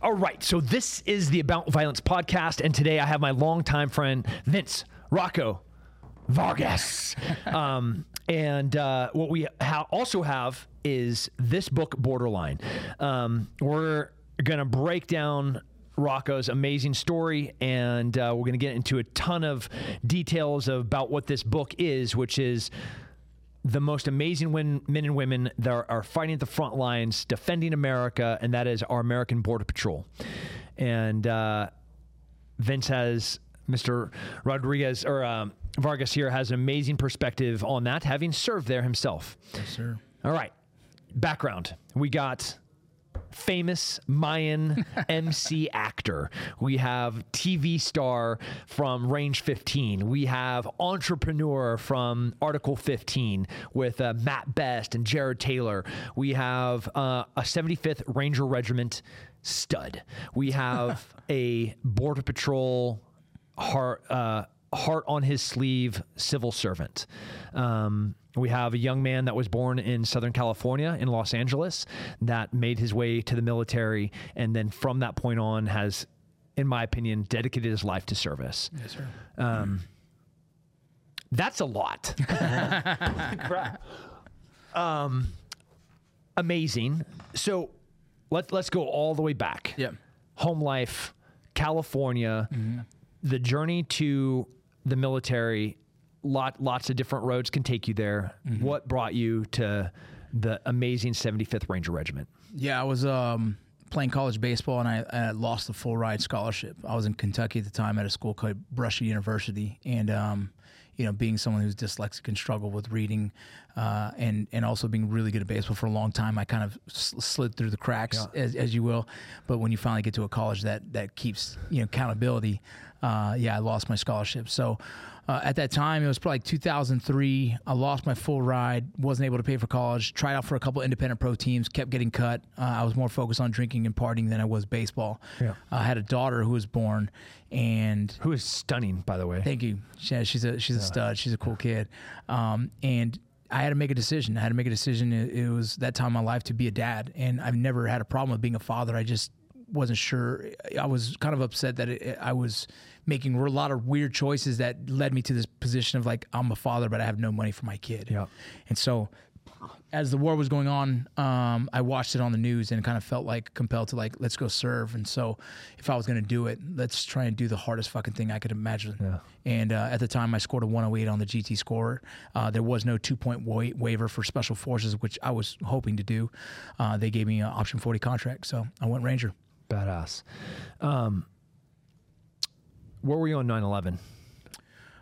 All right. So this is the About Violence podcast, and today I have my longtime friend Vince Rocco Vargas. um, and uh, what we ha- also have is this book, Borderline. Um, we're going to break down Rocco's amazing story, and uh, we're going to get into a ton of details about what this book is, which is the most amazing men and women that are, are, fighting at the front lines, defending America, and that is our American Border Patrol. And uh, Vince has Mr. Rodriguez or um, Vargas here has an amazing perspective on that, having served there himself. Yes, sir. All right, background. We got famous Mayan MC actor. We have TV star from Range 15. We have entrepreneur from Article 15 with uh, Mat Best and Jarred Taylor. We have uh, a 75th Ranger Regiment stud. We have a Border Patrol heart. Uh, heart on his sleeve civil servant. Um, we have a young man that was born in Southern California, in Los Angeles, that made his way to the military, and then from that point on has, in my opinion, dedicated his life to service. Yes, sir. Um, that's a lot. um, amazing. So let's let's go all the way back. Yeah. Home life, California, the journey to the military lot lots of different roads can take you there. What brought you to the amazing 75th Ranger Regiment? Yeah, I was um, playing college baseball and I, I lost the full ride scholarship. I was in Kentucky at the time at a school called Brescia University, and um, you know, being someone who's dyslexic and struggled with reading, uh, and and also being really good at baseball for a long time, I kind of sl- slid through the cracks, as, as you will. But when you finally get to a college that that keeps you know accountability, uh, yeah, I lost my scholarship. So. Uh, at that time, it was probably like 2003. I lost my full ride, wasn't able to pay for college. Tried out for a couple independent pro teams, kept getting cut. Uh, I was more focused on drinking and partying than I was baseball. Yeah. I had a daughter who was born, and Who is stunning, by the way. Thank you. Yeah, she's a she's a stud. She's a cool kid. Um, and I had to make a decision. I had to make a decision. It, it was that time in my life to be a dad, and I've never had a problem with being a father. I just wasn't sure. I was kind of upset that it, I was making a lot of weird choices that led me to this position of like I'm a father, but I have no money for my kid. Yeah. And so as the war was going on, um, I watched it on the news and kind of felt like compelled to like, let's go serve. And so, if I was going to do it, let's try and do the hardest fucking thing I could imagine. Yeah. And uh, at the time, I scored a 108 on the GT score. Uh, there was no two point wa- waiver for special forces, which I was hoping to do. Uh, they gave me an option 40 contract, so I went Ranger. Badass. Um, where were you on 9 11?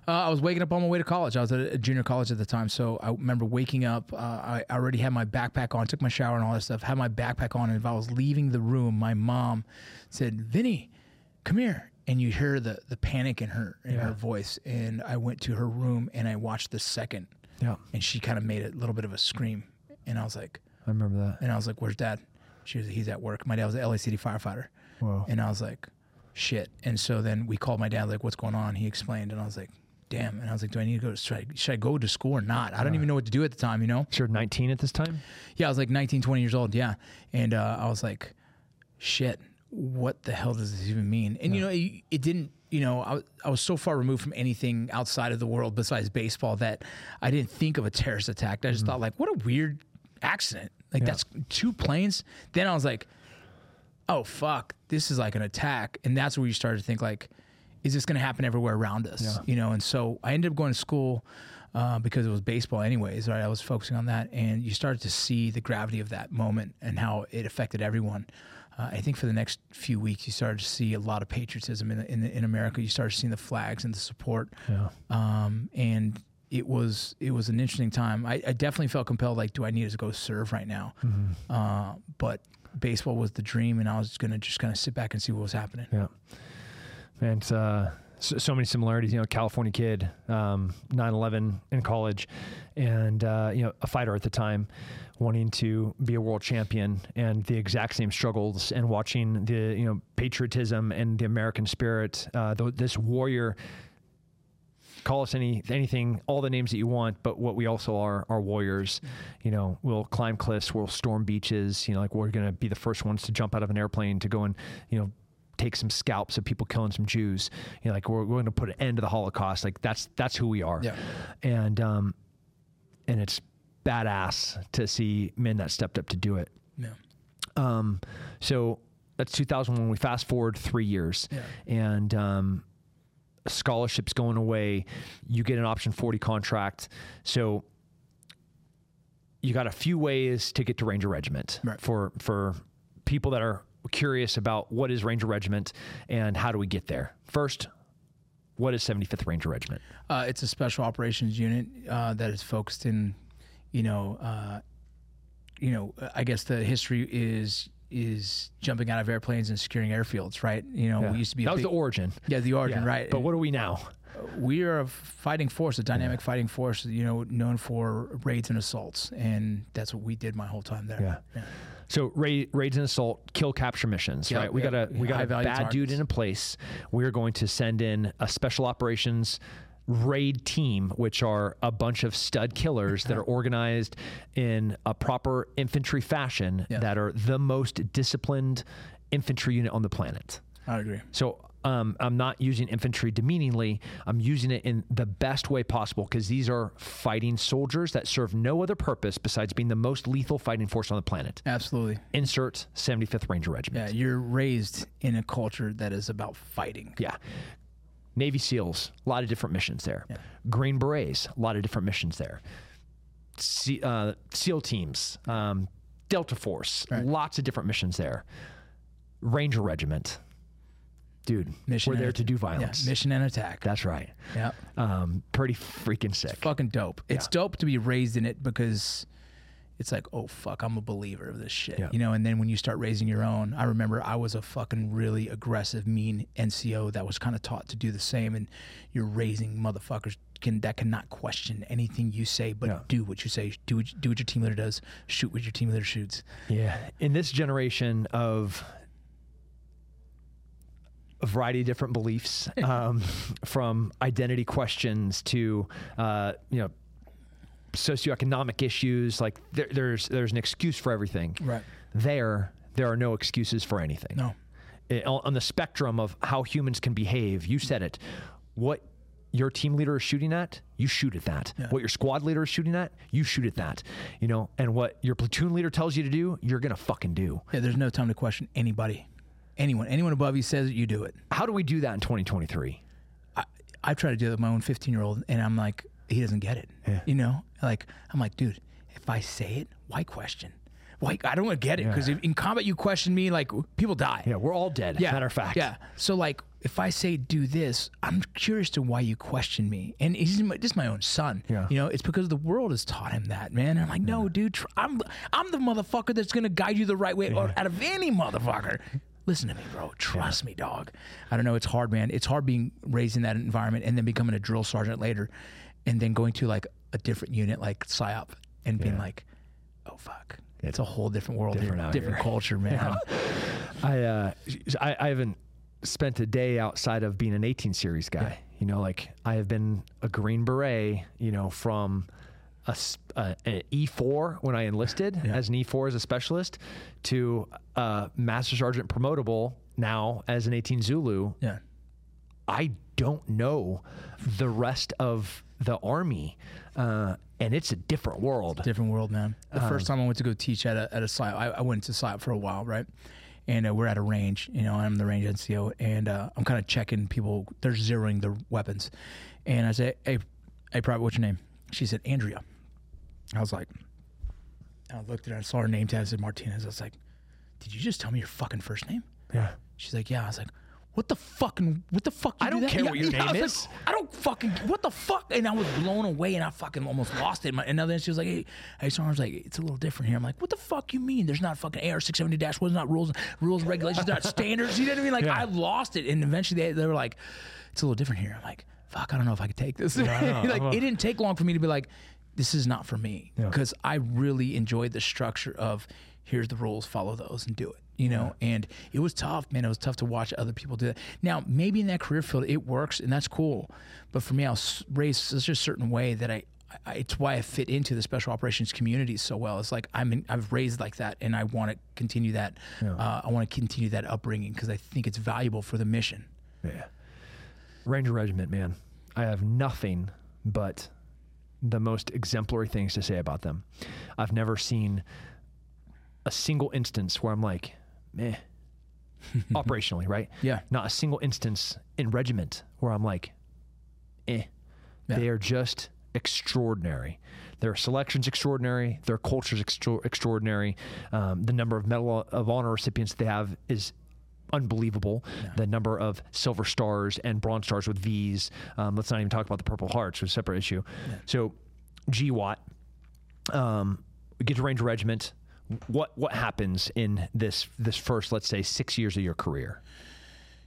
Uh, I was waking up on my way to college. I was at a junior college at the time, so I remember waking up. Uh, I already had my backpack on, took my shower and all that stuff. Had my backpack on, and if I was leaving the room, my mom said, "Vinny, come here." And you hear the the panic in her in her voice. And I went to her room and I watched the second, Yeah. and she kind of made a little bit of a scream, and I was like, I remember that. and I was like, "Where's dad?" She was, "He's at work." My dad was an city firefighter, Whoa. and I was like, "Shit!" And so then we called my dad, like, "What's going on?" He explained, and I was like, "Damn!" And I was like, "Do I need to go? Should I, should I go to school or not?" I don't even know what to do at the time, you know. So you're 19 at this time? Yeah, I was like 19, 20 years old. Yeah, and uh, I was like, "Shit! What the hell does this even mean?" And you know, it, it didn't. You know, I, I was so far removed from anything outside of the world besides baseball that I didn't think of a terrorist attack. I just thought like, what a weird accident. Like that's two planes. Then I was like, oh fuck, this is like an attack, and that's where you started to think like, is this going to happen everywhere around us? You know, and so I ended up going to school uh, because it was baseball, anyways. Right, I was focusing on that, and you started to see the gravity of that moment and how it affected everyone. Uh, I think for the next few weeks, you started to see a lot of patriotism in in, in America. You started seeing the flags and the support, Yeah. um, and it was it was an interesting time. I, I definitely felt compelled, like, do I need to go serve right now? Uh, but baseball was the dream, and I was gonna just kind of sit back and see what was happening. Yeah. And uh, so, so many similarities, you know, California kid, um, 9-11 in college and, uh, you know, a fighter at the time wanting to be a world champion and the exact same struggles and watching the, you know, patriotism and the American spirit, uh, th- this warrior call us any anything, all the names that you want. But what we also are are warriors. You know, we'll climb cliffs, we'll storm beaches. You know, like we're gonna be the first ones to jump out of an airplane to go and you know take some scalps of people killing some Jews. You know, like we're, we're going to put an end to the Holocaust. Like that's that's who we are. Yeah. And um, and it's badass to see men that stepped up to do it. Yeah. Um, so that's 2001. We fast forward three years, Yeah. and um, scholarships going away. You get an option 40 contract. So you got a few ways to get to Ranger Regiment Right. for for people that are curious about what is Ranger Regiment and how do we get there. First, what is 75th Ranger Regiment? Uh, it's a special operations unit uh, that is focused in, you know, uh, you know. I guess the history is is jumping out of airplanes and securing airfields, right? You know, we used to be a that was big- the origin. yeah the origin, Yeah. right? But what are we now? we are a fighting force, a dynamic fighting force, you know, known for raids and assaults, and that's what we did my whole time there. Yeah. So raid, raids and assault, kill capture missions, Yeah, right? We yeah. got a we got a bad dude in a place. We're going to send in a special operations raid team, which are a bunch of stud killers that are organized in a proper infantry fashion Yeah. that are the most disciplined infantry unit on the planet. I agree. So um, I'm not using infantry demeaningly. I'm using it in the best way possible because these are fighting soldiers that serve no other purpose besides being the most lethal fighting force on the planet Absolutely. insert 75th Ranger Regiment. Yeah, you're raised in a culture that is about fighting. Yeah. Navy SEALs, a lot of different missions there. Green Berets, a lot of different missions there. Uh, SEAL teams, um, Delta Force, Right. lots of different missions there. Ranger Regiment, dude, Mission we're there to do Yeah, violence. mission and attack. That's right. yeah. Um, pretty freaking sick. fucking dope. It's Yeah. dope to be raised in it because it's like, oh fuck, I'm a believer of this shit. Yeah. You know, and then when you start raising your own, I remember I was a fucking really aggressive, mean NCO that was kind of taught to do the same and you're raising motherfuckers can that cannot question anything you say but Yeah. do what you say. Do what, do what your team leader does. Shoot what your team leader shoots. Yeah. In this generation of a variety of different beliefs, um, from identity questions to, uh, you know, socioeconomic issues, like there, there's there's an excuse for everything. Right. There, there are no excuses for anything. No. It- on on the spectrum of how humans can behave, you said it. What your team leader is shooting at, you shoot at that. What your squad leader is shooting at, you shoot at that. You know, and what your platoon leader tells you to do, you're gonna fucking do. Yeah, there's no time to question anybody. Anyone. Anyone above you says it, you do it. How do we do that in 2023? I, I try to do that with my own 15 year old, and I'm like, he doesn't get it. You know, like I'm like, dude, if I say it, why question? Why I don't wanna get it because in combat you question me, like people die. Yeah, we're all dead. Yeah. Matter of fact. Yeah. So like, if I say do this, I'm curious to why you question me. And he's my, this is my own son. Yeah. You know, it's because the world has taught him that, man. And I'm like, no, dude, tr- I'm I'm the motherfucker that's gonna guide you the right way or out of any motherfucker. Listen to me, bro. Trust me, dog. I don't know. It's hard, man. It's hard being raised in that environment and then becoming a drill sergeant later, and then going to like a different unit like PSYOP and being like, oh fuck. It's a whole different world, Different different, culture, man. I, uh, I I haven't spent a day outside of being an 18 series guy. You know, like I have been a Green Beret. You know, from a, a- an E4 when I enlisted as an E4 as a specialist to uh, Master Sergeant promotable now as an 18 Zulu. Yeah. I don't know the rest of the army, uh, and it's a different world. different world, man. The Uh-huh. first time I went to go teach at a at a PSYOP, I, I went to PSYOP for a while, right? And uh, we're at a range, you know. I'm the range NCO, and uh, I'm kind of checking people. They're zeroing their weapons, and I say, "Hey, hey, private, what's your name?" She said, "Andrea." I was like, I looked at her, I saw her name tag, I said Martinez. I was like, "Did you just tell me your fucking first name?" Yeah. She's like, "Yeah." I was like. What the fucking? What the fuck? you I do don't that?" care what your I name like, is. I don't fucking. What the fuck? And I was blown away, and I fucking almost lost it. My, and then she was like, "Hey, hey." So I was like, "It's a little different here." I'm like, "What the fuck you mean? There's not fucking AR 670 dash. Not rules, rules, and regulations, not standards." You know what I mean? Like I lost it, and eventually they, they were like, "It's a little different here." I'm like, "Fuck, I don't know if I could take this." like it didn't take long for me to be like, "This is not for me," because I really enjoyed the structure of here's the rules, follow those, and do it. you know, and it was tough, man. It was tough to watch other people do that. Now, maybe in that career field, it works and that's cool. But for me, I was raised such a certain way that I, I it's why I fit into the special operations community so well. It's like I'm in, I've raised like that, and I want to continue that. Uh, I want to continue that upbringing because I think it's valuable for the mission. Yeah. Ranger Regiment, man. I have nothing but the most exemplary things to say about them. I've never seen a single instance where I'm like, meh, operationally, right? Yeah. Not a single instance in regiment where I'm like, eh. Yeah. They are just extraordinary. Their selection's extraordinary. Their culture's extra- extraordinary. Um, the number of Medal of Honor recipients they have is unbelievable. The number of silver stars and bronze stars with V's. Um, let's not even talk about the Purple Hearts, which is a separate issue. So, GWOT, um, get to Ranger Regiment. What what happens in this this first, let's say, six years of your career?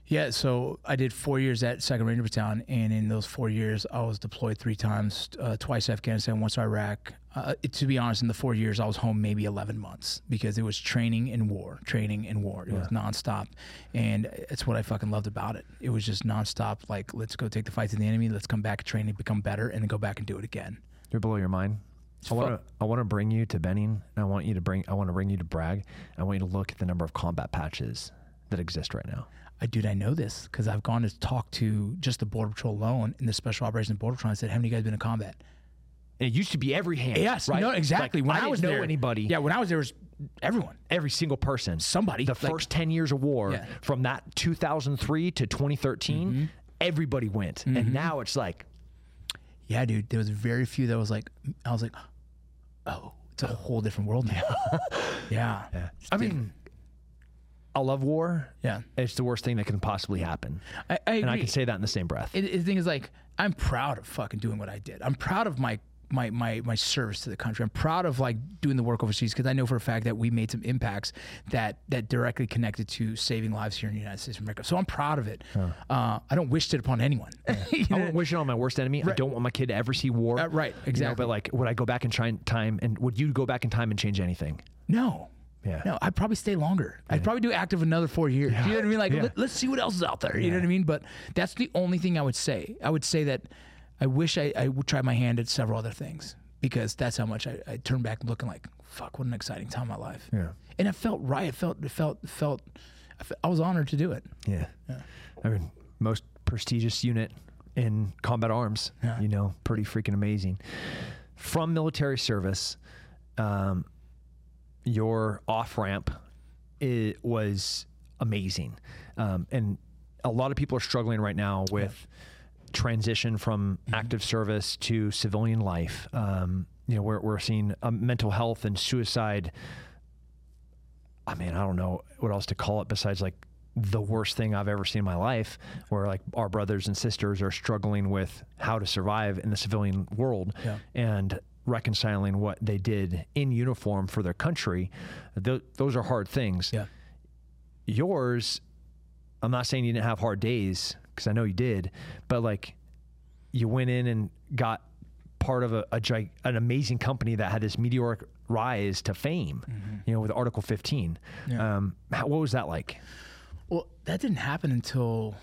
Yeah, so I did four years at Second Ranger Battalion, and in those four years, I was deployed three times, uh, twice Afghanistan, once Iraq. Uh, it- to be honest, in the four years, I was home maybe 11 months because it was training and war, training and war. It was nonstop, and it's what I fucking loved about it. It was just nonstop. Like, let's go take the fight to the enemy, let's come back and train and become better, and then go back and do it again. You're below your mind. I want to I want to bring you to Benning. And I want you to bring I want to bring you to Bragg. I want you to look at the number of combat patches that exist right now. I dude, I know this because I've gone to talk to just the Border Patrol alone in the Special Operations Border Patrol. and I said, "Haven't you guys been in combat?" And it used to be every hand. Yes, right? no, exactly. Like, when I, I, was know there, anybody. Yeah, when I was there, was everyone. every single person. Somebody. The Like- first 10 years of war, Yeah. from that 2003 to 2013, mm-hmm. everybody went. And mm-hmm. now it's like, Yeah, dude. There was very few that was like, I was like, oh, it's a oh. whole different world now. yeah. I mean, I love war. Yeah. It's the worst thing that can possibly happen. I, I And I can say that in the same breath. it, the thing is like I'm proud of fucking doing what I did. I'm proud of my my my my service to the country. I'm proud of like doing the work overseas because I know for a fact that we made some impacts that that directly connected to saving lives here in the United States of America. So I'm proud of it. Uh, I don't wish it upon anyone. You I know? won't wish it on my worst enemy. I don't want my kid to ever see war. Uh, right, You know, exactly. but like, would I go back in try- time and would you go back in time and change anything? No. Yeah. No, I'd probably stay longer. I'd probably do active another four years. You know what I mean? Like, Yeah. let, us see what else is out there. You know what I mean? But that's the only thing I would say. I would say that I wish I, I would try my hand at several other things because that's how much I, I turn back looking like, fuck, what an exciting time in my life. Yeah. And it felt right. It felt, it felt, felt, I was honored to do it. Yeah. I mean, most prestigious unit in combat arms. Yeah. You know, pretty freaking amazing. From military service, um, your off ramp it was amazing, um, and a lot of people are struggling right now with transition from active service to civilian life. Um, you know, we're we're seeing um, mental health and suicide I mean, I don't know what else to call it besides like the worst thing I've ever seen in my life, where like our brothers and sisters are struggling with how to survive in the civilian world Yeah. and reconciling what they did in uniform for their country. Th- those are hard things. Yeah. Yours, I'm not saying you didn't have hard days because I know you did, but like you went in and got part of a, a gig- an amazing company that had this meteoric rise to fame, you know, with Article 15. Yeah. Um, how, what was that like? Well, that didn't happen until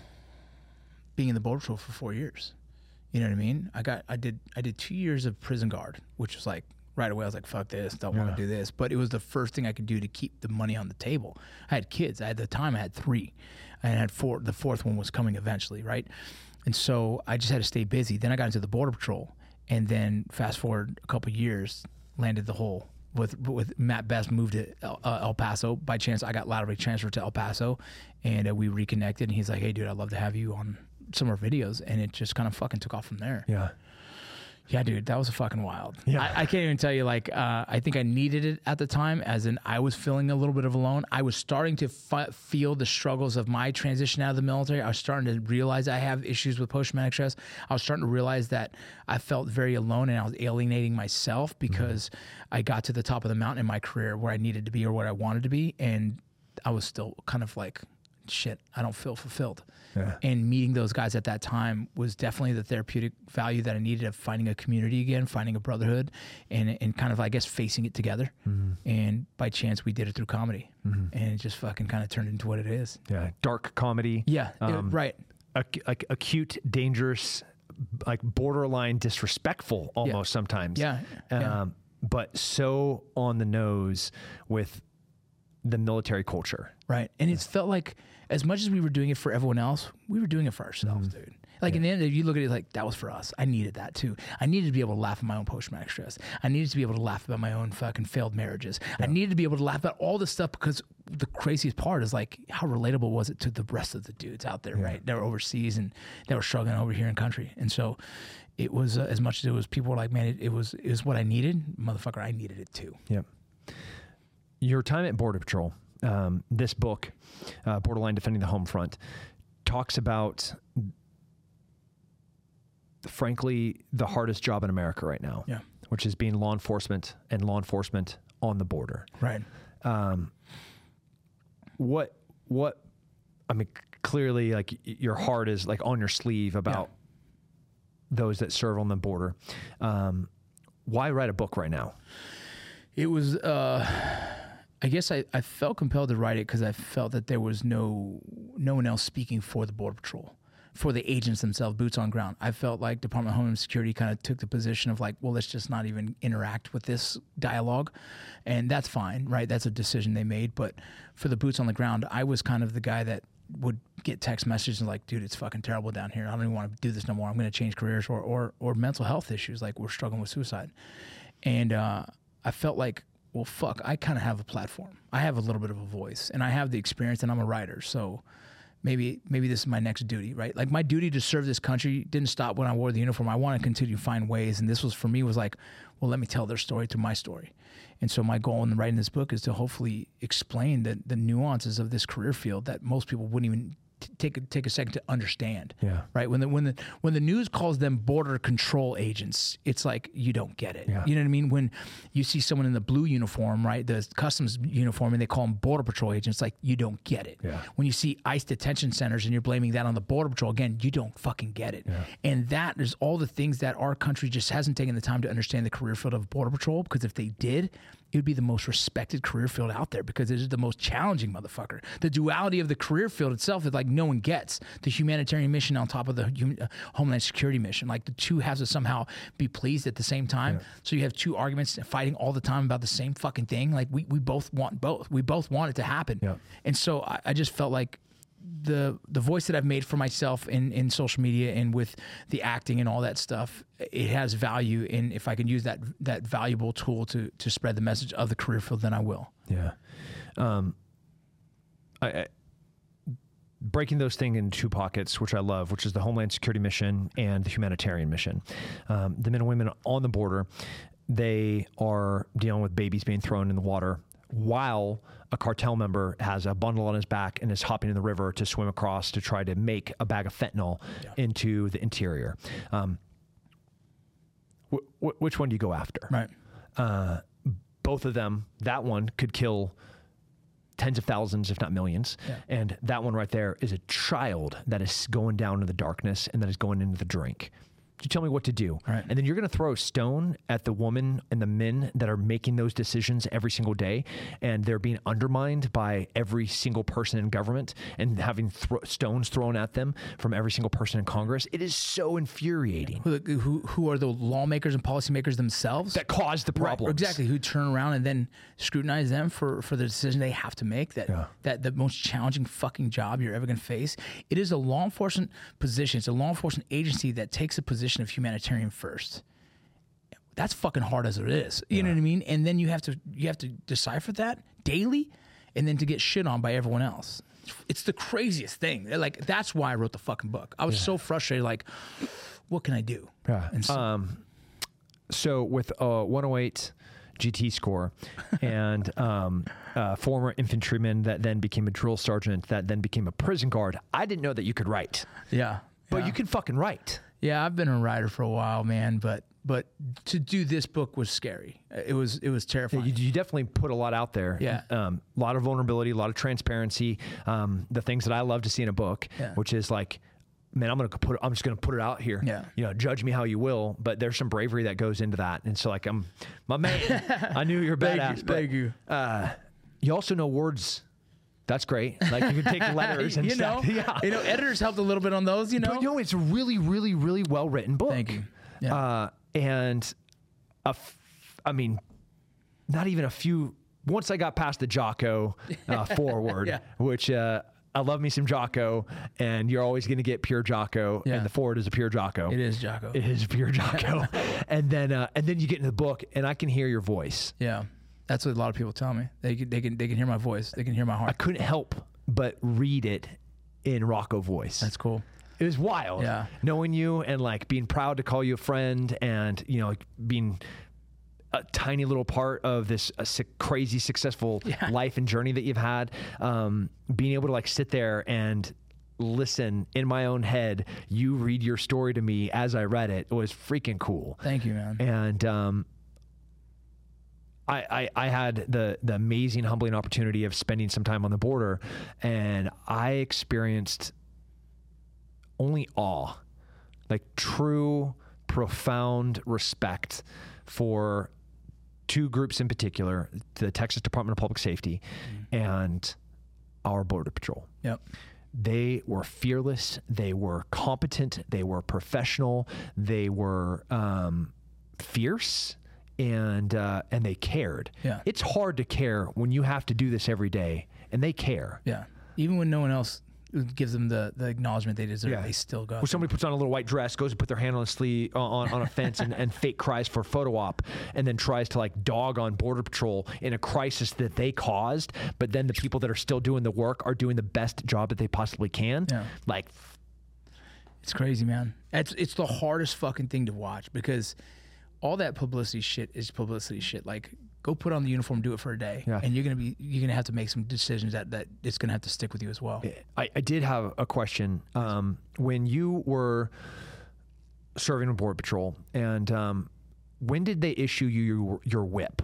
being in the border patrol for four years. You know what I mean? I got, I did, I did two years of prison guard, which was like right away. I was like, "Fuck this! Don't want to do this." But it was the first thing I could do to keep the money on the table. I had kids. I At the time, I had three, and had four. The fourth one was coming eventually, right? And so I just had to stay busy. Then I got into the border patrol, and then fast forward a couple years, landed the whole with with Mat Best moved to El, uh, El Paso. By chance, I got laterally transferred to El Paso, and uh, we reconnected. And he's like, "Hey, dude, I'd love to have you on some of our videos." And it just kind of fucking took off from there. Yeah. Yeah, dude, that was a fucking wild. Yeah. I, I can't even tell you. Like, uh, I think I needed it at the time, as in I was feeling a little bit of alone. I was starting to f- feel the struggles of my transition out of the military. I was starting to realize I have issues with post traumatic stress. I was starting to realize that I felt very alone and I was alienating myself because I got to the top of the mountain in my career where I needed to be or what I wanted to be, and I was still kind of like shit, I don't feel fulfilled. Yeah. And meeting those guys at that time was definitely the therapeutic value that I needed of finding a community again, finding a brotherhood, and and kind of I guess facing it together. Mm-hmm. And by chance, we did it through comedy, and it just fucking kind of turned into what it is. Yeah, dark comedy. Yeah, it- Um, right. ac- like acute, dangerous, like borderline disrespectful almost sometimes. Yeah, yeah. Um, but so on the nose with the military culture. Right. And it's felt like as much as we were doing it for everyone else, we were doing it for ourselves, Mm-hmm. dude. Like in the end, if you look at it like that was for us. I needed that too. I needed to be able to laugh at my own post traumatic stress. I needed to be able to laugh about my own fucking failed marriages. I needed to be able to laugh about all this stuff because the craziest part is like how relatable was it to the rest of the dudes out there, right? That were overseas and that were struggling over here in country. And so it was uh, as much as it was people were like, man, it, it was it was what I needed. Motherfucker, I needed it too. Yep. Your time at Border Patrol, um, this book, uh, Borderline Defending the Home Front, talks about, frankly, the hardest job in America right now, Yeah. which is being law enforcement and law enforcement on the border. Right. What, what, I mean, clearly, like your heart is like on your sleeve about those that serve on the border. Um, why write a book right now? It was, uh, I guess I, I felt compelled to write it because I felt that there was no no one else speaking for the Border Patrol, for the agents themselves, boots on ground. I felt like Department of Homeland Security kind of took the position of like, well, let's just not even interact with this dialogue. And that's fine, right? That's a decision they made. But for the boots on the ground, I was kind of the guy that would get text messages like, dude, it's fucking terrible down here. I don't even want to do this no more. I'm going to change careers or, or, or mental health issues. Like we're struggling with suicide. And uh, I felt like, well, fuck, I kind of have a platform. I have a little bit of a voice and I have the experience and I'm a writer. So maybe maybe this is my next duty, right? Like my duty to serve this country didn't stop when I wore the uniform. I want to continue to find ways. And this was for me was like, well, let me tell their story through my story. And so my goal in writing this book is to hopefully explain the, the nuances of this career field that most people wouldn't even take a, take a second to understand. Yeah. Right. When the when the when the news calls them border control agents, it's like you don't get it. Yeah. You know what I mean? When you see someone in the blue uniform, right, the customs uniform, and they call them border patrol agents, like you don't get it. Yeah. When you see ICE detention centers and you're blaming that on the border patrol, again, you don't fucking get it. Yeah. And that is all the things that our country just hasn't taken the time to understand the career field of border patrol. Because if they did, it would be the most respected career field out there because it is the most challenging motherfucker. The duality of the career field itself is like no one gets the humanitarian mission on top of the human, uh, homeland security mission. Like the two has to somehow be pleased at the same time. So you have two arguments fighting all the time about the same fucking thing. Like we, we both want both. We both want it to happen. Yeah. And so I, I just felt like the the voice that I've made for myself in, in social media and with the acting and all that stuff, it has value. And if I can use that that valuable tool to to spread the message of the career field, then I will. Yeah. Um, I, I, breaking those things into two pockets, which I love, which is the Homeland Security mission and the humanitarian mission. Um, the men and women on the border, they are dealing with babies being thrown in the water while a cartel member has a bundle on his back and is hopping in the river to swim across to try to make a bag of fentanyl into the interior. Um, wh- wh- which one do you go after? Right. uh, both of them, that one could kill tens of thousands, if not millions. Yeah. And that one right there is a child that is going down into the darkness and that is going into the drink. You tell me what to do. Right. And then you're going to throw a stone at the woman and the men that are making those decisions every single day. And they're being undermined by every single person in government and having thro- stones thrown at them from every single person in Congress. It is so infuriating. Who, who who are the lawmakers and policymakers themselves? That caused the Right, problem. exactly. Who turn around and then scrutinize them for, for the decision they have to make. That Yeah. that the most challenging fucking job you're ever gonna face. It is a law enforcement position. It's a law enforcement agency that takes a position of humanitarian first. That's fucking hard as it is. You know what I mean? And then you have to you have to decipher that daily, and then to get shit on by everyone else. It's the craziest thing. Like that's why I wrote the fucking book. I was so frustrated. Like, what can I do? Yeah. And so, um, so with a 108 GT score and um, a former infantryman that then became a drill sergeant that then became a prison guard, I didn't know that you could write, yeah. but yeah. you can fucking write. Yeah, I've been a writer for a while, man, but but to do this book was scary. It was it was terrifying. You, you definitely put a lot out there. Yeah. Um, a lot of vulnerability, a lot of transparency. Um, the things that I love to see in a book, Yeah. which is like, man, I'm gonna put. I'm just gonna put it out here. Yeah. You know, judge me how you will, but there's some bravery that goes into that, and so like I'm, my man. I knew you were Thank badass. you, but, thank you. Uh, you also know words. That's great. Like you can take letters and you know, stuff. Yeah. you know, editors helped a little bit on those. You know, But know, it's a really, really, really well written book. Thank you. Yeah. Uh, and a f- I mean, not even a few. Once I got past the Jocko uh, forward, Yeah. which uh, I love me some Jocko, and you're always going to get pure Jocko, Yeah. and the forward is a pure Jocko. it is Jocko. It is pure Jocko, and then uh, and then you get in the book, and I can hear your voice. yeah, that's what a lot of people tell me. They can, they can they can hear my voice. They can hear my heart. I couldn't help but read it in Rocco voice. That's cool. it was wild Yeah. knowing you and like being proud to call you a friend and you know being a tiny little part of this uh, crazy successful Yeah. life and journey that you've had um, being able to like sit there and listen in my own head you read your story to me as i read it was freaking cool Thank you, man. and um, I, I, I had the, the amazing, humbling opportunity of spending some time on the border, and I experienced only awe, like true, profound respect for two groups in particular the Texas Department of Public Safety and our Border Patrol Yep. they were fearless they were competent they were professional they were um, fierce and uh, and they cared Yeah. it's hard to care when you have to do this every day and they care Yeah. Even when no one else gives them the, the acknowledgement they deserve, Yeah. they still go. when somebody puts on a little white dress goes and put their hand on a sleeve on, on a fence and, and fake cries for photo op and then tries to like dog on border patrol in a crisis that they caused but then the people that are still doing the work are doing the best job that they possibly can Yeah. like It's crazy, man. It's it's the hardest fucking thing to watch because all that publicity shit is publicity shit. Like, go put on the uniform, do it for a day, Yeah. and you're gonna be you're gonna have to make some decisions that that it's gonna have to stick with you as well. I, I did have a question. Um, when you were serving on Border Patrol, and um, when did they issue you your, your whip?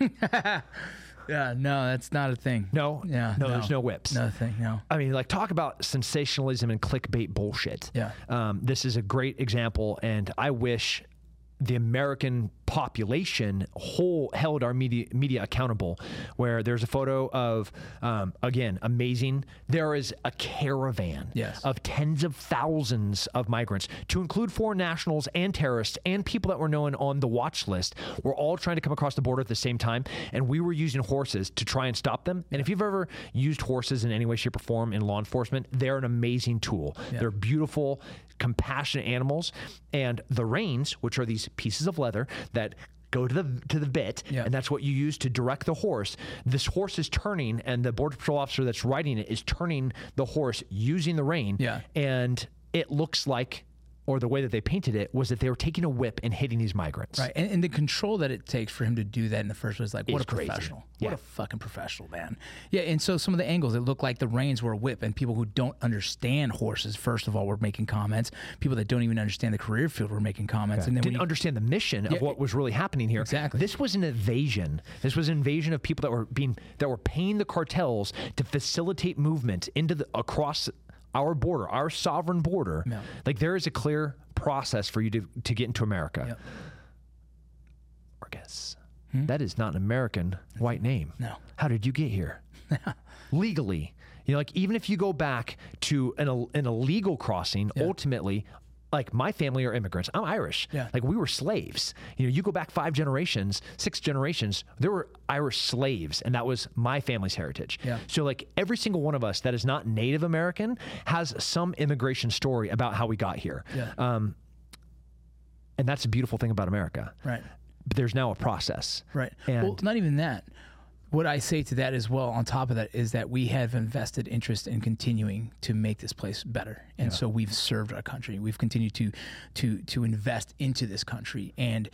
Yeah, no, that's not a thing. No, Yeah, no, no. there's no whips. No thing. No. I mean, like, talk about sensationalism and clickbait bullshit. Yeah. Um, this is a great example, and I wish the American population whole held our media media accountable. Where there's a photo of, um, again, amazing. There is a caravan Yes. of tens of thousands of migrants, to include foreign nationals and terrorists and people that were known on the watch list. We're all trying to come across the border at the same time, and we were using horses to try and stop them. And if you've ever used horses in any way, shape, or form in law enforcement, they're an amazing tool. They're beautiful, compassionate animals, and the reins, which are these pieces of leather that go to the to the bit Yeah. and that's what you use to direct the horse this horse is turning and the border patrol officer that's riding it is turning the horse using the rein Yeah. and it looks like or the way that they painted it was that they were taking a whip and hitting these migrants Right, and, and the control that it takes for him to do that in the first place, like what It's a crazy. professional, Yeah. what a fucking professional man. Yeah, and so some of the angles, it looked like the reins were a whip, and people who don't understand horses, first of all, were making comments. People that don't even understand the career field were making comments, and then didn't you- understand the mission of Yeah, what was really happening here. Exactly. This was an invasion. This was an invasion of people that were being that were paying the cartels to facilitate movement into the across our border, our sovereign border. Yeah. Like there is a clear process for you to to get into America. Yep. Vargas. Hmm? That is not an American white name. No. How did you get here? Legally. You know, like even if you go back to an, an illegal crossing, ultimately, like my family are immigrants. I'm Irish. Yeah. Like we were slaves. You know, you go back five generations, six generations, there were Irish slaves, and that was my family's heritage. Yeah. So like every single one of us that is not Native American has some immigration story about how we got here. Yeah. Um, and that's a beautiful thing about America. right, But there's now a process. right. And well, not even that. What I say to that as well, on top of that, is that we have invested interest in continuing to make this place better, and so we've served our country. We've continued to to to invest into this country, and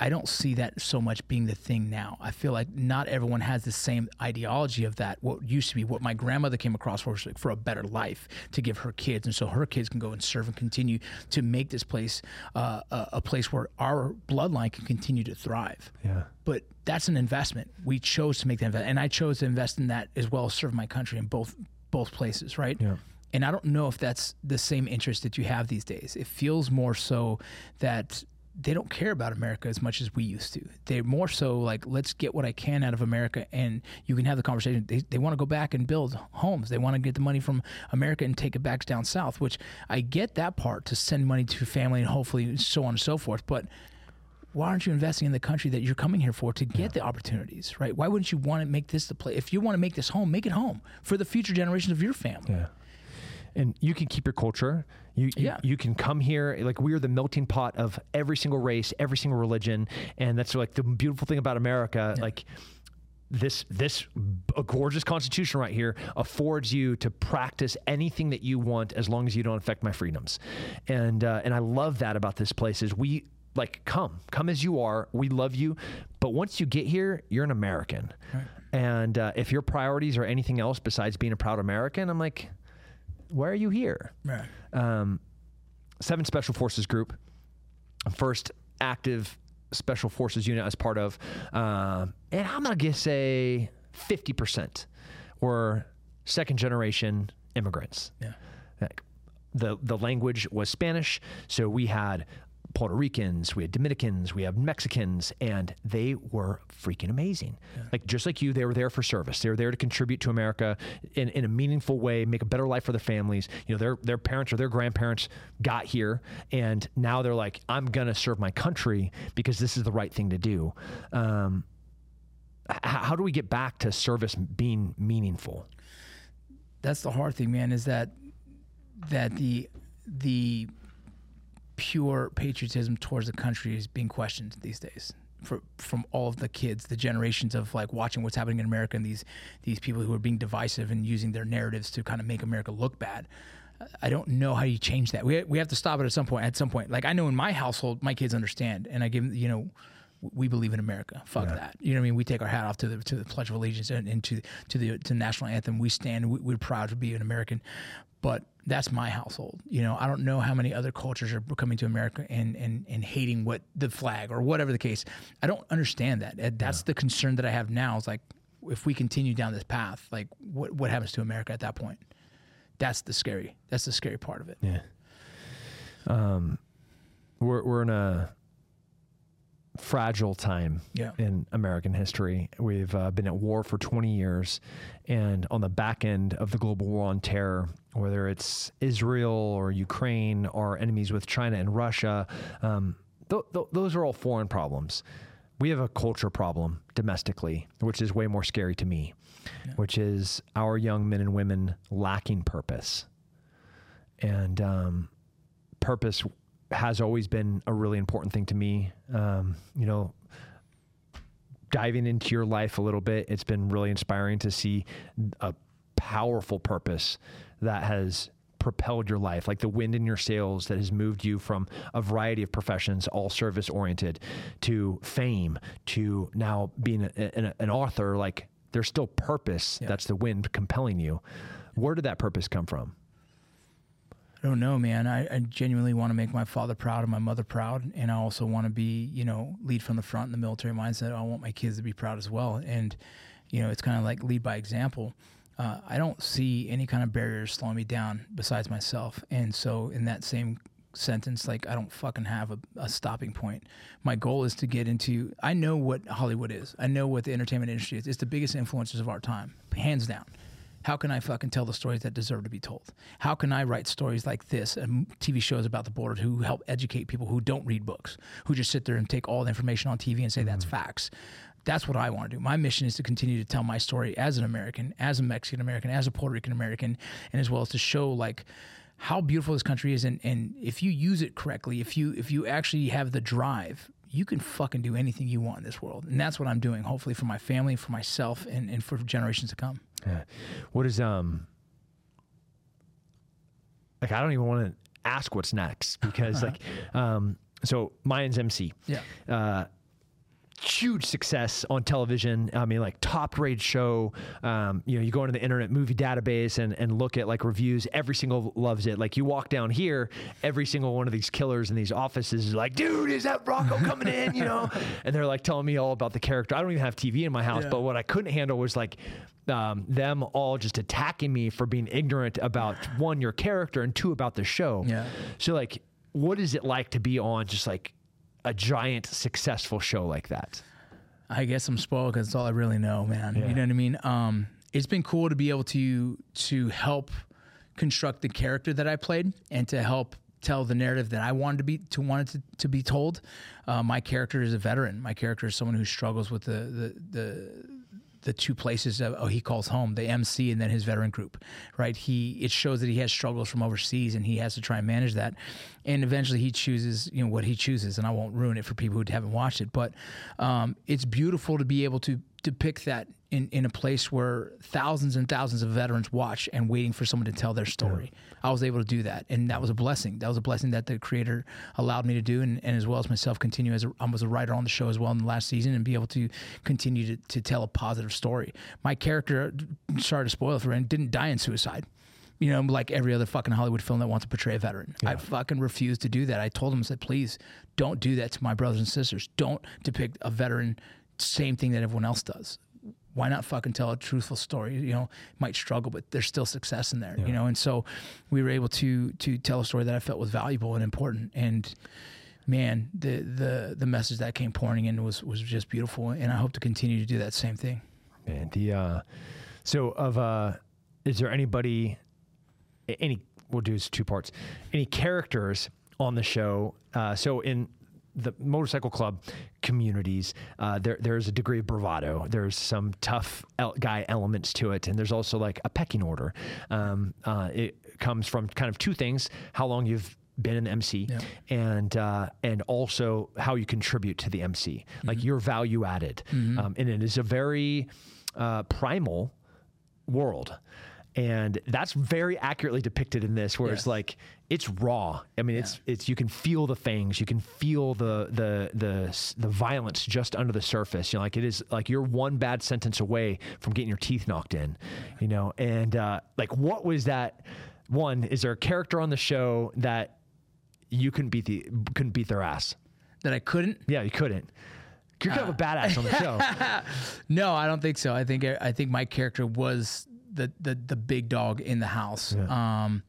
I don't see that so much being the thing now. I feel like not everyone has the same ideology of that. What used to be what my grandmother came across for for a better life to give her kids, and so her kids can go and serve and continue to make this place uh, a, a place where our bloodline can continue to thrive. Yeah. But that's an investment. We chose to make that investment, and I chose to invest in that as well as serve my country in both both places, right? Yeah. And I don't know if that's the same interest that you have these days. It feels more so that they don't care about America as much as we used to. They're more so like, let's get what I can out of America, and you can have the conversation. They, they want to go back and build homes. They want to get the money from America and take it back down south, which I get that part to send money to family and hopefully so on and so forth. But why aren't you investing in the country that you're coming here for to get yeah. the opportunities, right? Why wouldn't you want to make this the place? If you want to make this home, make it home for the future generations of your family. Yeah and you can keep your culture. You, you, yeah. you can come here like we are the melting pot of every single race, every single religion, and that's like the beautiful thing about America. Yeah. Like this this a gorgeous constitution right here affords you to practice anything that you want as long as you don't affect my freedoms, and uh, and I love that about this place is we like come come as you are we love you but once you get here you're an american right. and uh, if your priorities are anything else besides being a proud american i'm like why are you here? Right. Um, Seven Special Forces Group, first active Special Forces unit as part of, uh, and I'm gonna guess say 50% were second generation immigrants. Yeah. Like the the language was Spanish, so we had Puerto Ricans, we had Dominicans, we had Mexicans, and they were freaking amazing. Yeah. Like just like you, they were there for service. They were there to contribute to America in, in a meaningful way, make a better life for their families. You know, their their parents or their grandparents got here, and now they're like, I'm gonna serve my country because this is the right thing to do. Um, how do we get back to service being meaningful? That's the hard thing, man. Is that that the the pure patriotism towards the country is being questioned these days for, from all of the kids, the generations of like watching what's happening in America and these these people who are being divisive and using their narratives to kind of make America look bad. I don't know how you change that. We we have to stop it at some point. At some point, like I know in my household, my kids understand, and I give them, you know. We believe in America. Fuck yeah. that. You know what I mean? We take our hat off to the to the Pledge of Allegiance and, and to to the to the national anthem. We stand. We, we're proud to be an American, but that's my household. You know, I don't know how many other cultures are coming to America and and and hating what the flag or whatever the case. I don't understand that. That's yeah. the concern that I have now. Is like if we continue down this path, like what what happens to America at that point? That's the scary. That's the scary part of it. Yeah. Um, we're we're in a fragile time yeah. in American history. We've uh, been at war for 20 years, and on the back end of the global war on terror, whether it's Israel or Ukraine or enemies with China and Russia, um, th- th- those are all foreign problems. We have a culture problem domestically, which is way more scary to me, yeah. which is our young men and women lacking purpose. And um, purpose has always been a really important thing to me. Um, you know, diving into your life a little bit, it's been really inspiring to see a powerful purpose that has propelled your life, like the wind in your sails that has moved you from a variety of professions, all service oriented, to fame, to now being a, a, an author. Like there's still purpose. Yeah. That's the wind compelling you. Where did that purpose come from? I don't know, man. I, I genuinely want to make my father proud and my mother proud, and I also want to be, you know, lead from the front in the military mindset. I want my kids to be proud as well, and you know, it's kind of like lead by example. Uh, I don't see any kind of barriers slowing me down besides myself, and so in that same sentence, like I don't fucking have a, a stopping point. My goal is to get into. I know what Hollywood is. I know what the entertainment industry is. It's the biggest influencers of our time, hands down. How can I fucking tell the stories that deserve to be told? How can I write stories like this and TV shows about the border who help educate people who don't read books, who just sit there and take all the information on TV and say mm-hmm. that's facts? That's what I want to do. My mission is to continue to tell my story as an American, as a Mexican American, as a Puerto Rican American, and as well as to show like how beautiful this country is and, and if you use it correctly, if you if you actually have the drive, you can fucking do anything you want in this world. And that's what I'm doing, hopefully for my family, for myself and, and for generations to come. Yeah. What is um like I don't even want to ask what's next because like um so Mayans MC. Yeah. Uh huge success on television. I mean, like top rated show. Um, you know, you go into the internet movie database and, and look at like reviews. Every single loves it. Like you walk down here, every single one of these killers in these offices is like, dude, is that Rocco coming in? You know, and they're like telling me all about the character. I don't even have TV in my house, Yeah. but what I couldn't handle was like. Um, them all just attacking me for being ignorant about one your character and two about the show. Yeah. So like, what is it like to be on just like a giant successful show like that? I guess I'm spoiled because it's all I really know, man. Yeah. You know what I mean? Um, it's been cool to be able to to help construct the character that I played and to help tell the narrative that I wanted to be to wanted to, to be told. Uh, my character is a veteran. My character is someone who struggles with the the the the two places of, oh he calls home the MC and then his veteran group right? He it shows that he has struggles from overseas and he has to try and manage that. And eventually he chooses you know what he chooses and I won't ruin it for people who haven't watched it but um, it's beautiful to be able to depict that in, in a place where thousands and thousands of veterans watch and waiting for someone to tell their story. I was able to do that, and that was a blessing. That was a blessing that the creator allowed me to do, and, and as well as myself, continue as a, I was a writer on the show as well in the last season, and be able to continue to, to tell a positive story. My character, sorry to spoil it for him, didn't die in suicide. You know, like every other fucking Hollywood film that wants to portray a veteran. I fucking refused to do that. I told him, I said, please don't do that to my brothers and sisters. Don't depict a veteran same thing that everyone else does. Why not fucking tell a truthful story? You know, might struggle, but there's still success in there. You know, and so we were able to to tell a story that I felt was valuable and important. And man, the the the message that came pouring in was was just beautiful. And I hope to continue to do that same thing. Man, the uh, so of uh, is there anybody, any? We'll do this two parts. Any characters on the show? Uh, so in the motorcycle club communities, uh, there there's a degree of bravado. There's some tough el- guy elements to it, and there's also like a pecking order. Um, uh, it comes from kind of two things: how long you've been in the MC, Yeah. and uh, and also how you contribute to the MC, like your value added. Um, and it is a very uh, primal world. And that's very accurately depicted in this, where it's like it's raw. I mean, it's it's you can feel the fangs, you can feel the the the the violence just under the surface. You know, like it is like you're one bad sentence away from getting your teeth knocked in. You know, and uh, like what was that? One, is there a character on the show that you couldn't beat the couldn't beat their ass? That I couldn't. Yeah, you couldn't. You're kind of a badass on the show. No, I don't think so. I think I think my character was the the the big dog in the house. Um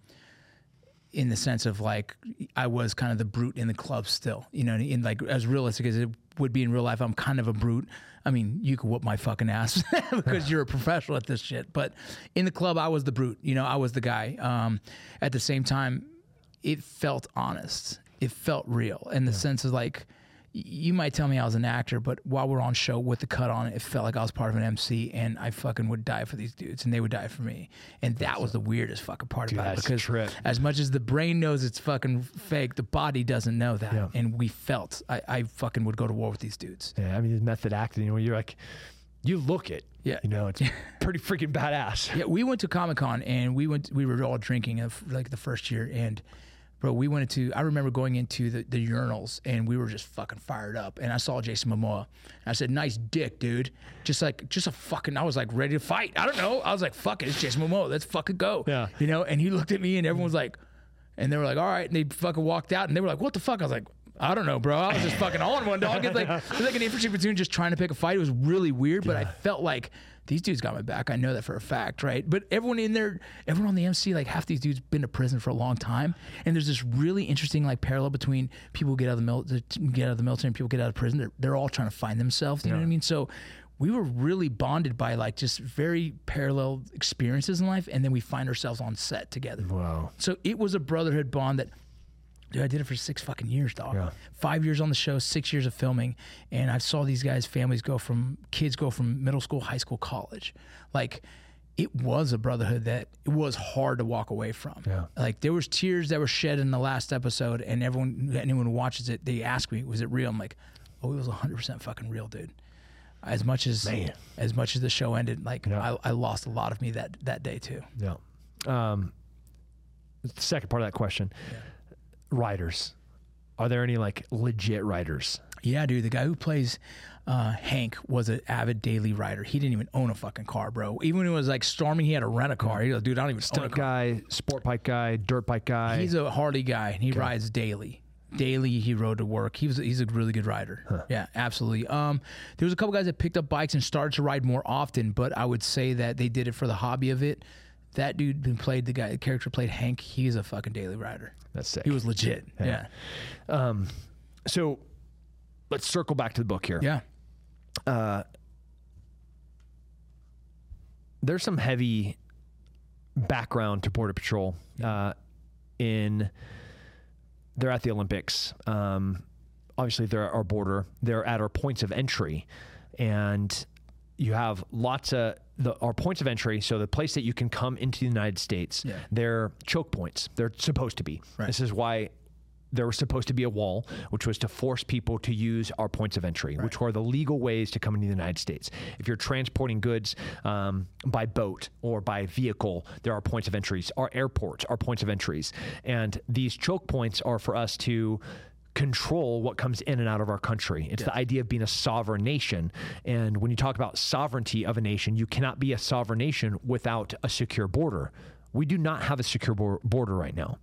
in the sense of like I was kind of the brute in the club still, you know, in like as realistic as it would be in real life, I'm kind of a brute. I mean, you could whoop my fucking ass because you're a professional at this shit. But in the club, I was the brute. You know, I was the guy. Um, at the same time, it felt honest. It felt real in the sense of like, you might tell me I was an actor, but while we're on show with the cut on it, it felt like I was part of an MC and I fucking would die for these dudes and they would die for me. And that was the weirdest fucking part about it because as much as the brain knows it's fucking fake, the body doesn't know that. Yeah. And we felt I, I fucking would go to war with these dudes. Yeah, I mean, it's method acting. You know, you're like, you look it. Yeah. You know, it's pretty freaking badass. Yeah, we went to Comic Con and we went. We were all drinking of like the first year, and bro, we went into. I remember going into the, the urinals and we were just fucking fired up. And I saw Jason Momoa. I said, "Nice dick, dude." Just like, just a fucking. I was like ready to fight. I don't know. I was like, "Fuck it, it's Jason Momoa. Let's fucking go." Yeah. You know. And he looked at me and everyone was like, and they were like, "All right," and they fucking walked out and they were like, "What the fuck?" I was like. I don't know, bro. I was just fucking on one dog. It's like it's like an infantry platoon just trying to pick a fight. It was really weird, but I felt like these dudes got my back. I know that for a fact, right? But everyone in there, everyone on the MC, like half these dudes been to prison for a long time, and there's this really interesting like parallel between people who get out of the mil- get out of the military and people get out of prison. They're, they're all trying to find themselves. You know what I mean? So we were really bonded by like just very parallel experiences in life, and then we find ourselves on set together. Wow. So it was a brotherhood bond that. Dude, I did it for six fucking years, dog. Yeah. Five years on the show, six years of filming, and I saw these guys' families go from kids go from middle school, high school, college. Like, it was a brotherhood that it was hard to walk away from. Yeah. Like there was tears that were shed in the last episode, and everyone, anyone who watches it, they ask me, "Was it real?" I'm like, "Oh, it was 100 percent fucking real, dude." As much as Man. as much as the show ended, like Yeah. I, I lost a lot of me that that day too. Yeah. Um, the second part of that question, writers. Are there any like legit writers? Yeah, dude. The guy who plays uh, Hank was an avid daily rider. He didn't even own a fucking car, bro. Even when it was like storming, he had to rent a car. He was, dude, I don't even own a car. guy, sport bike guy, dirt bike guy. He's a Harley guy, and he rides daily. Daily, he rode to work. He was he's a really good rider. Yeah, absolutely. Um, there was a couple guys that picked up bikes and started to ride more often, but I would say that they did it for the hobby of it. That dude who played the guy, the character played Hank. He's a fucking daily rider. That's sick. He was legit. Yeah, so let's circle back to the book here. yeah. there's some heavy background to Border Patrol. Uh, in they're at the Olympics. Um, obviously, they're at our border. They're at our points of entry, and you have lots of the our points of entry. So the place that you can come into the United States, Yeah. they're choke points. They're supposed to be. Right. This is why there was supposed to be a wall, which was to force people to use our points of entry, which were the legal ways to come into the United States. If you're transporting goods um, by boat or by vehicle, there are points of entries. Our airports are points of entries. And these choke points are for us to control what comes in and out of our country. It's the idea of being a sovereign nation. And when you talk about sovereignty of a nation, you cannot be a sovereign nation without a secure border. We do not have a secure border right now.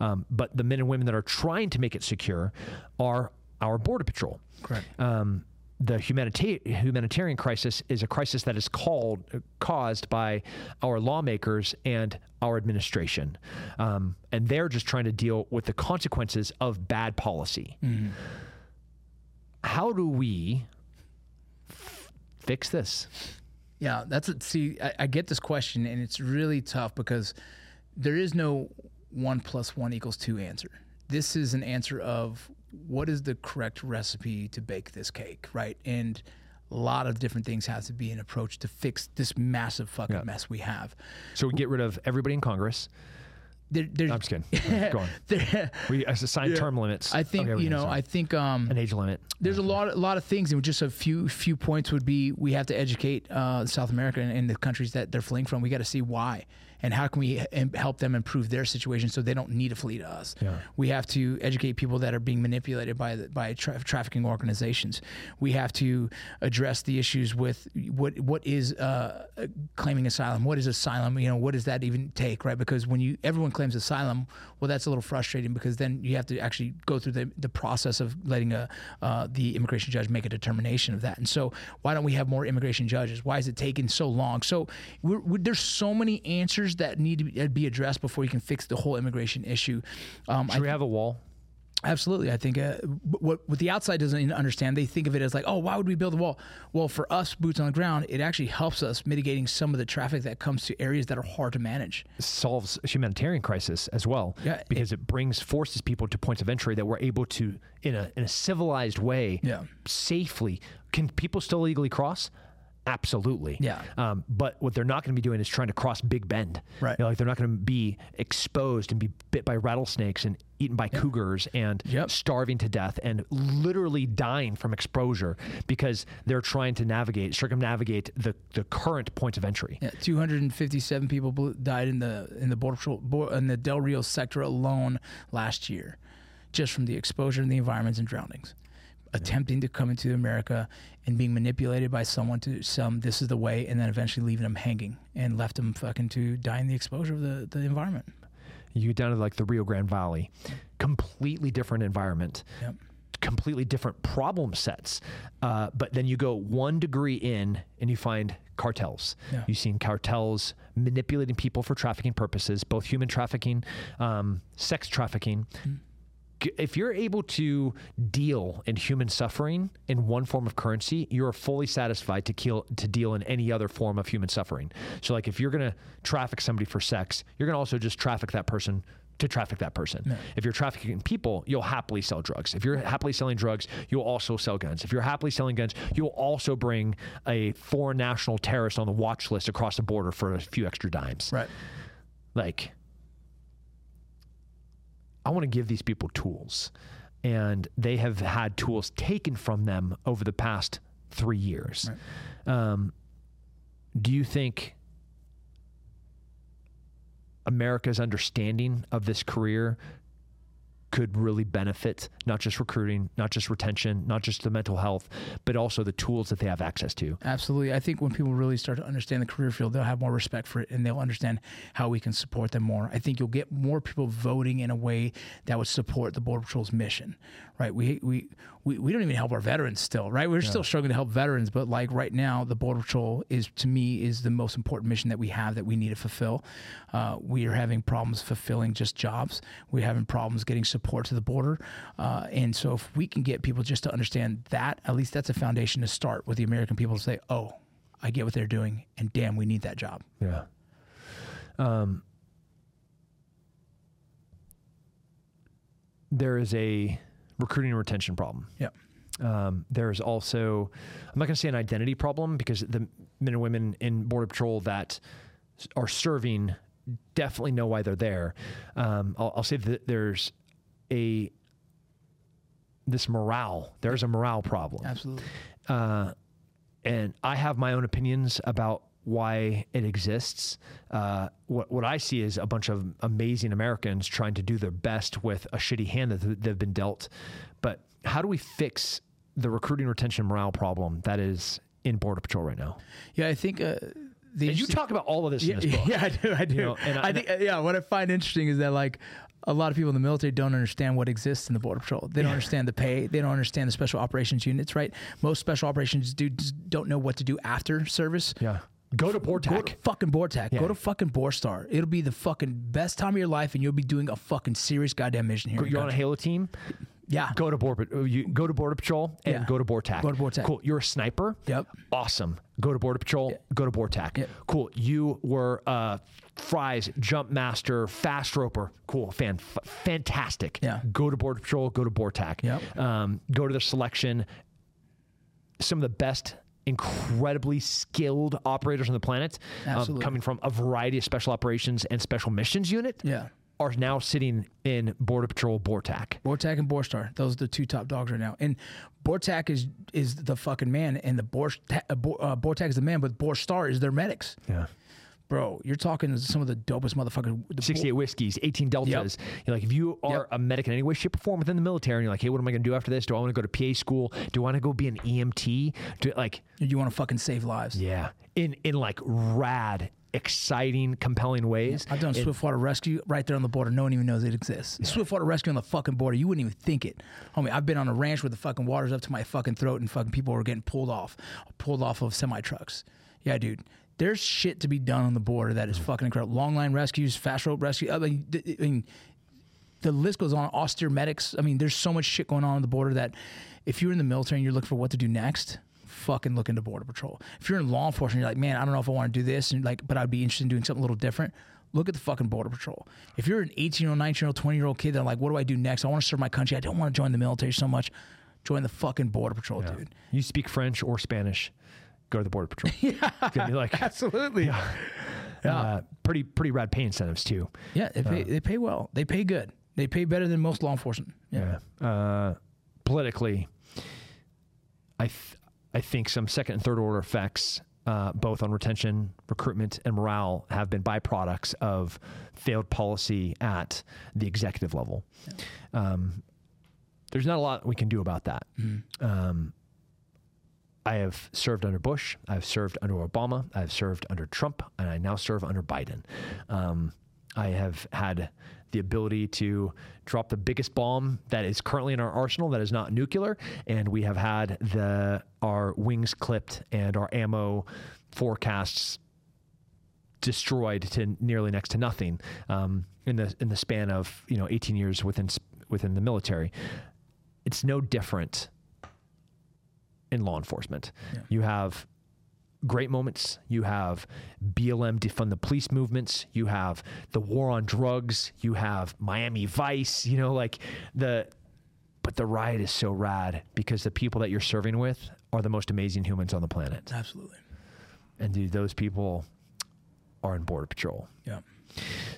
Um, but the men and women that are trying to make it secure are our border patrol. Correct. Um, the humanita- humanitarian crisis is a crisis that is called caused by our lawmakers and our administration, um, and they're just trying to deal with the consequences of bad policy. How do we f- fix this? Yeah, that's a, see, I, I get this question, and it's really tough because there is no one plus one equals two answer. This is an answer of what is the correct recipe to bake this cake, right? And a lot of different things have to be an approach to fix this massive fucking mess we have. So we get rid of everybody in Congress. There, there's, I'm just kidding. Go on. there, We assign term limits. I think Okay, you know. I think um, an age limit. there's a lot, a lot of things, and just a few, few points would be: we have to educate uh, South America and, and the countries that they're fleeing from. We got to see why, and how can we help them improve their situation so they don't need to flee to us. Yeah. We have to educate people that are being manipulated by the, by tra- trafficking organizations. We have to address the issues with what what is uh, claiming asylum. What is asylum? You know, what does that even take, right? Because when you everyone claims asylum, well, that's a little frustrating because then you have to actually go through the, the process of letting a uh, the immigration judge make a determination of that. And so, why don't we have more immigration judges? Why is it taking so long? So, we're, we're, there's so many answers that need to be, uh, addressed before you can fix the whole immigration issue. Um, I Should we have a wall? Absolutely, I think uh, what what the outside doesn't understand, they think of it as like, oh, why would we build a wall? Well, for us, boots on the ground, it actually helps us mitigating some of the traffic that comes to areas that are hard to manage. solves a humanitarian crisis as well Yeah, because it, brings forces people to points of entry that we're able to in a in a civilized way Yeah. safely can people still legally cross absolutely Yeah. um, but what they're not going to be doing is trying to cross big bend Right. You know, like they're not going to be exposed and be bit by rattlesnakes and eaten by cougars and Yep. starving to death and literally dying from exposure because they're trying to navigate circumnavigate the the current points of entry Yeah, 257 people died in the in the border patrol, in the Del Rio sector alone last year, just from the exposure in the environments and drownings. Attempting to come into America and being manipulated by someone to some this is the way, and then eventually leaving them hanging and left them fucking to die in the exposure of the, the environment. You get down to like the Rio Grande Valley, completely different environment, Yep. completely different problem sets. Uh, but then you go one degree in and you find cartels. Yeah. You've seen cartels manipulating people for trafficking purposes, both human trafficking, um, sex trafficking. G- If you're able to deal in human suffering in one form of currency, you are fully satisfied to kill to deal in any other form of human suffering. So, like if you're going to traffic somebody for sex, you're going to also just traffic that person to traffic that person. If you're trafficking people, you'll happily sell drugs. If you're happily selling drugs, you'll also sell guns. If you're happily selling guns, you'll also bring a foreign national terrorist on the watch list across the border for a few extra dimes. Right. Like, I want to give these people tools, and they have had tools taken from them over the past three years. Um, do you think America's understanding of this career could really benefit not just recruiting, not just retention, not just the mental health, but also the tools that they have access to. Absolutely. I think when people really start to understand the career field, they'll have more respect for it and they'll understand how we can support them more. I think you'll get more people voting in a way that would support the Border Patrol's mission, right? We, we, we, we don't even help our veterans still, right? We're still struggling to help veterans, but like right now, the Border Patrol is, to me, is the most important mission that we have that we need to fulfill. Uh, we are having problems fulfilling just jobs. We're having problems getting support to the border. Uh, and so if we can get people just to understand that, at least that's a foundation to start with the American people to say, oh, I get what they're doing, and damn, we need that job. Yeah. Um, there is a recruiting and retention problem. Yeah. Um, there is also, I'm not going to say an identity problem because the men and women in Border Patrol that are serving definitely know why they're there. Um, I'll, I'll say that there's a this morale. There's a morale problem Absolutely. uh, and I have my own opinions about why it exists. Uh, what what I see is a bunch of amazing Americans trying to do their best with a shitty hand that they've been dealt. But how do we fix the recruiting, retention, morale problem that is in Border Patrol right now? Yeah, I think uh, And you talk about all of this yeah, in this book. yeah, I do. I do. know, and I- I think, yeah, what I find interesting is that like a lot of people in the military don't understand what exists in the border patrol. They don't understand the pay. They don't understand the special operations units. Right? Most special operations dudes don't know what to do after service. Yeah. Go to Go to Bortac. fucking Bortac. Yeah. Go to fucking Borstar. It'll be the fucking best time of your life, and you'll be doing a fucking serious goddamn mission here. You're on a. Halo team. yeah. Go to border. You go to Border Patrol and Yeah. go to Bortac. Go to Bortac. Cool. You're a sniper. Yep. Awesome. Go to Border Patrol. Go to Bortac. Yep. Cool. You were uh, fries, jump master, fast roper. Cool. Fan, f- fantastic. Yeah. Go to Border Patrol. Go to Bortac. Yep. Um, go to the selection. Some of the best. Incredibly skilled operators on the planet, um, coming from a variety of special operations and special missions unit, Yeah. are now sitting in Border Patrol Bortac. Bortak and Borstar. Those are the two top dogs right now. And Bortac is is the fucking man, and the Bortac, uh, Bor, uh, is the man, but Borstar is their medics. Yeah. Bro, you're talking some of the dopest motherfuckers. The 68 whiskeys, 18 deltas. You're like, if you are Yep. a medic in any way, shape, or form within the military, and you're like, hey, what am I going to do after this? Do I want to go to PA school? Do I want to go be an EMT? Do like, you want to fucking save lives. yeah, in in like rad, exciting, compelling ways. I've done Swiftwater Rescue right there on the border. No one even knows it exists. Swiftwater Rescue on the fucking border. You wouldn't even think it. Homie, I've been on a ranch where the fucking water's up to my fucking throat and fucking people were getting pulled off, pulled off of semi trucks. Yeah, dude. There's shit to be done on the border that is fucking incredible. Long line rescues, fast rope rescue. I mean, I mean, the list goes on. Austere medics. I mean, there's so much shit going on on the border that if you're in the military and you're looking for what to do next, fucking look into border patrol. If you're in law enforcement, you're like, man, I don't know if I want to do this, and like, but I'd be interested in doing something a little different. Look at the fucking border patrol. If you're an 18 year old, 19 year old, 20 year old kid that like, what do I do next? I want to serve my country. I don't want to join the military so much. Join the fucking border patrol, dude. You speak French or Spanish, go to the Border Patrol. yeah. be like, Absolutely. Yeah, uh, pretty, pretty rad pay incentives too. they pay, they pay well. They pay good. They pay better than most law enforcement. Yeah. Yeah. Uh, politically, I th- I think some second and third order effects, uh, both on retention, recruitment, and morale, have been byproducts of failed policy at the executive level. Um, there's not a lot we can do about that. Um, I have served under Bush. I've served under Obama. I've served under Trump, and I now serve under Biden. Um, I have had the ability to drop the biggest bomb that is currently in our arsenal that is not nuclear, and we have had the our wings clipped and our ammo forecasts destroyed to nearly next to nothing um, in the in the span of you know 18 years within within the military. It's no different in law enforcement. You have great moments. You have BLM defund the police movements. You have the war on drugs. You have Miami Vice. You know, like the. But the riot is so rad because the people that you're serving with are the most amazing humans on the planet. Absolutely. And dude, those people are in Border Patrol. Yeah.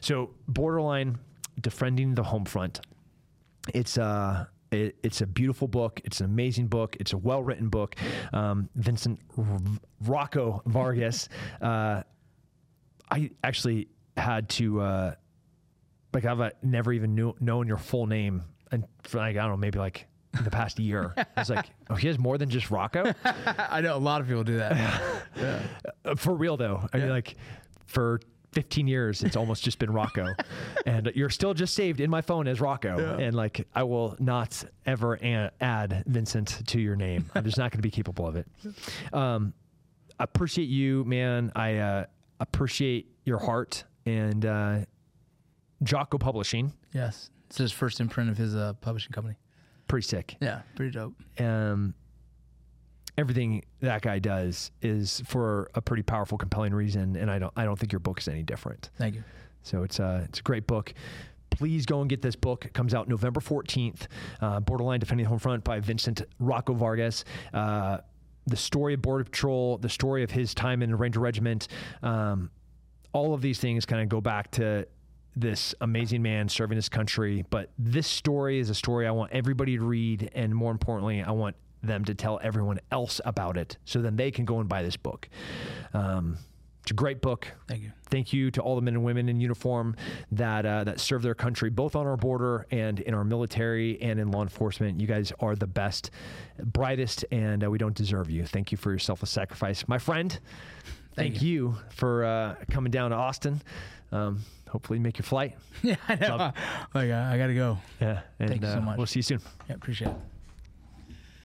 So, Borderline, defending the home front. It's a it, it's a beautiful book. It's an amazing book. It's a well written book. Um, Vincent R- Rocco Vargas. uh, I actually had to uh, like I've uh, never even knew, known your full name and for like I don't know, maybe like in the past year. I was like, oh, he has more than just Rocco. I know a lot of people do that. Uh, for real though, I mean, like for 15 years, it's almost just been Rocco, and you're still just saved in my phone as Rocco. Yeah. And like, I will not ever a- add Vincent to your name. I'm just not going to be capable of it. Um, appreciate you, man. I uh, appreciate your heart and uh, Jocko Publishing. yes, it's his first imprint of his uh, publishing company. Pretty sick. Yeah, pretty dope. um, everything that guy does is for a pretty powerful, compelling reason, and I don't I don't think your book is any different. Thank you. So it's a it's a great book. Please go and get this book. It comes out November 14th. Uh, Borderline Defending the Home Front by Vincent Rocco Vargas. Uh, the story of Border Patrol, the story of his time in the Ranger Regiment. Um, all of these things kind of go back to this amazing man serving his country. But this story is a story I want everybody to read. And more importantly, I want them to tell everyone else about it so then they can go and buy this book. Um, it's a great book. Thank you. Thank you to all the men and women in uniform that uh, that serve their country, both on our border and in our military and in law enforcement. You guys are the best, brightest, and uh, we don't deserve you. Thank you for your selfless sacrifice, my friend. Thank, Thank you. for uh, coming down to Austin. Um, hopefully, make your flight. Yeah, I know. Love- Like I, I got to go. Yeah, and Thank you so uh, much. we'll see you soon. Yeah, appreciate it.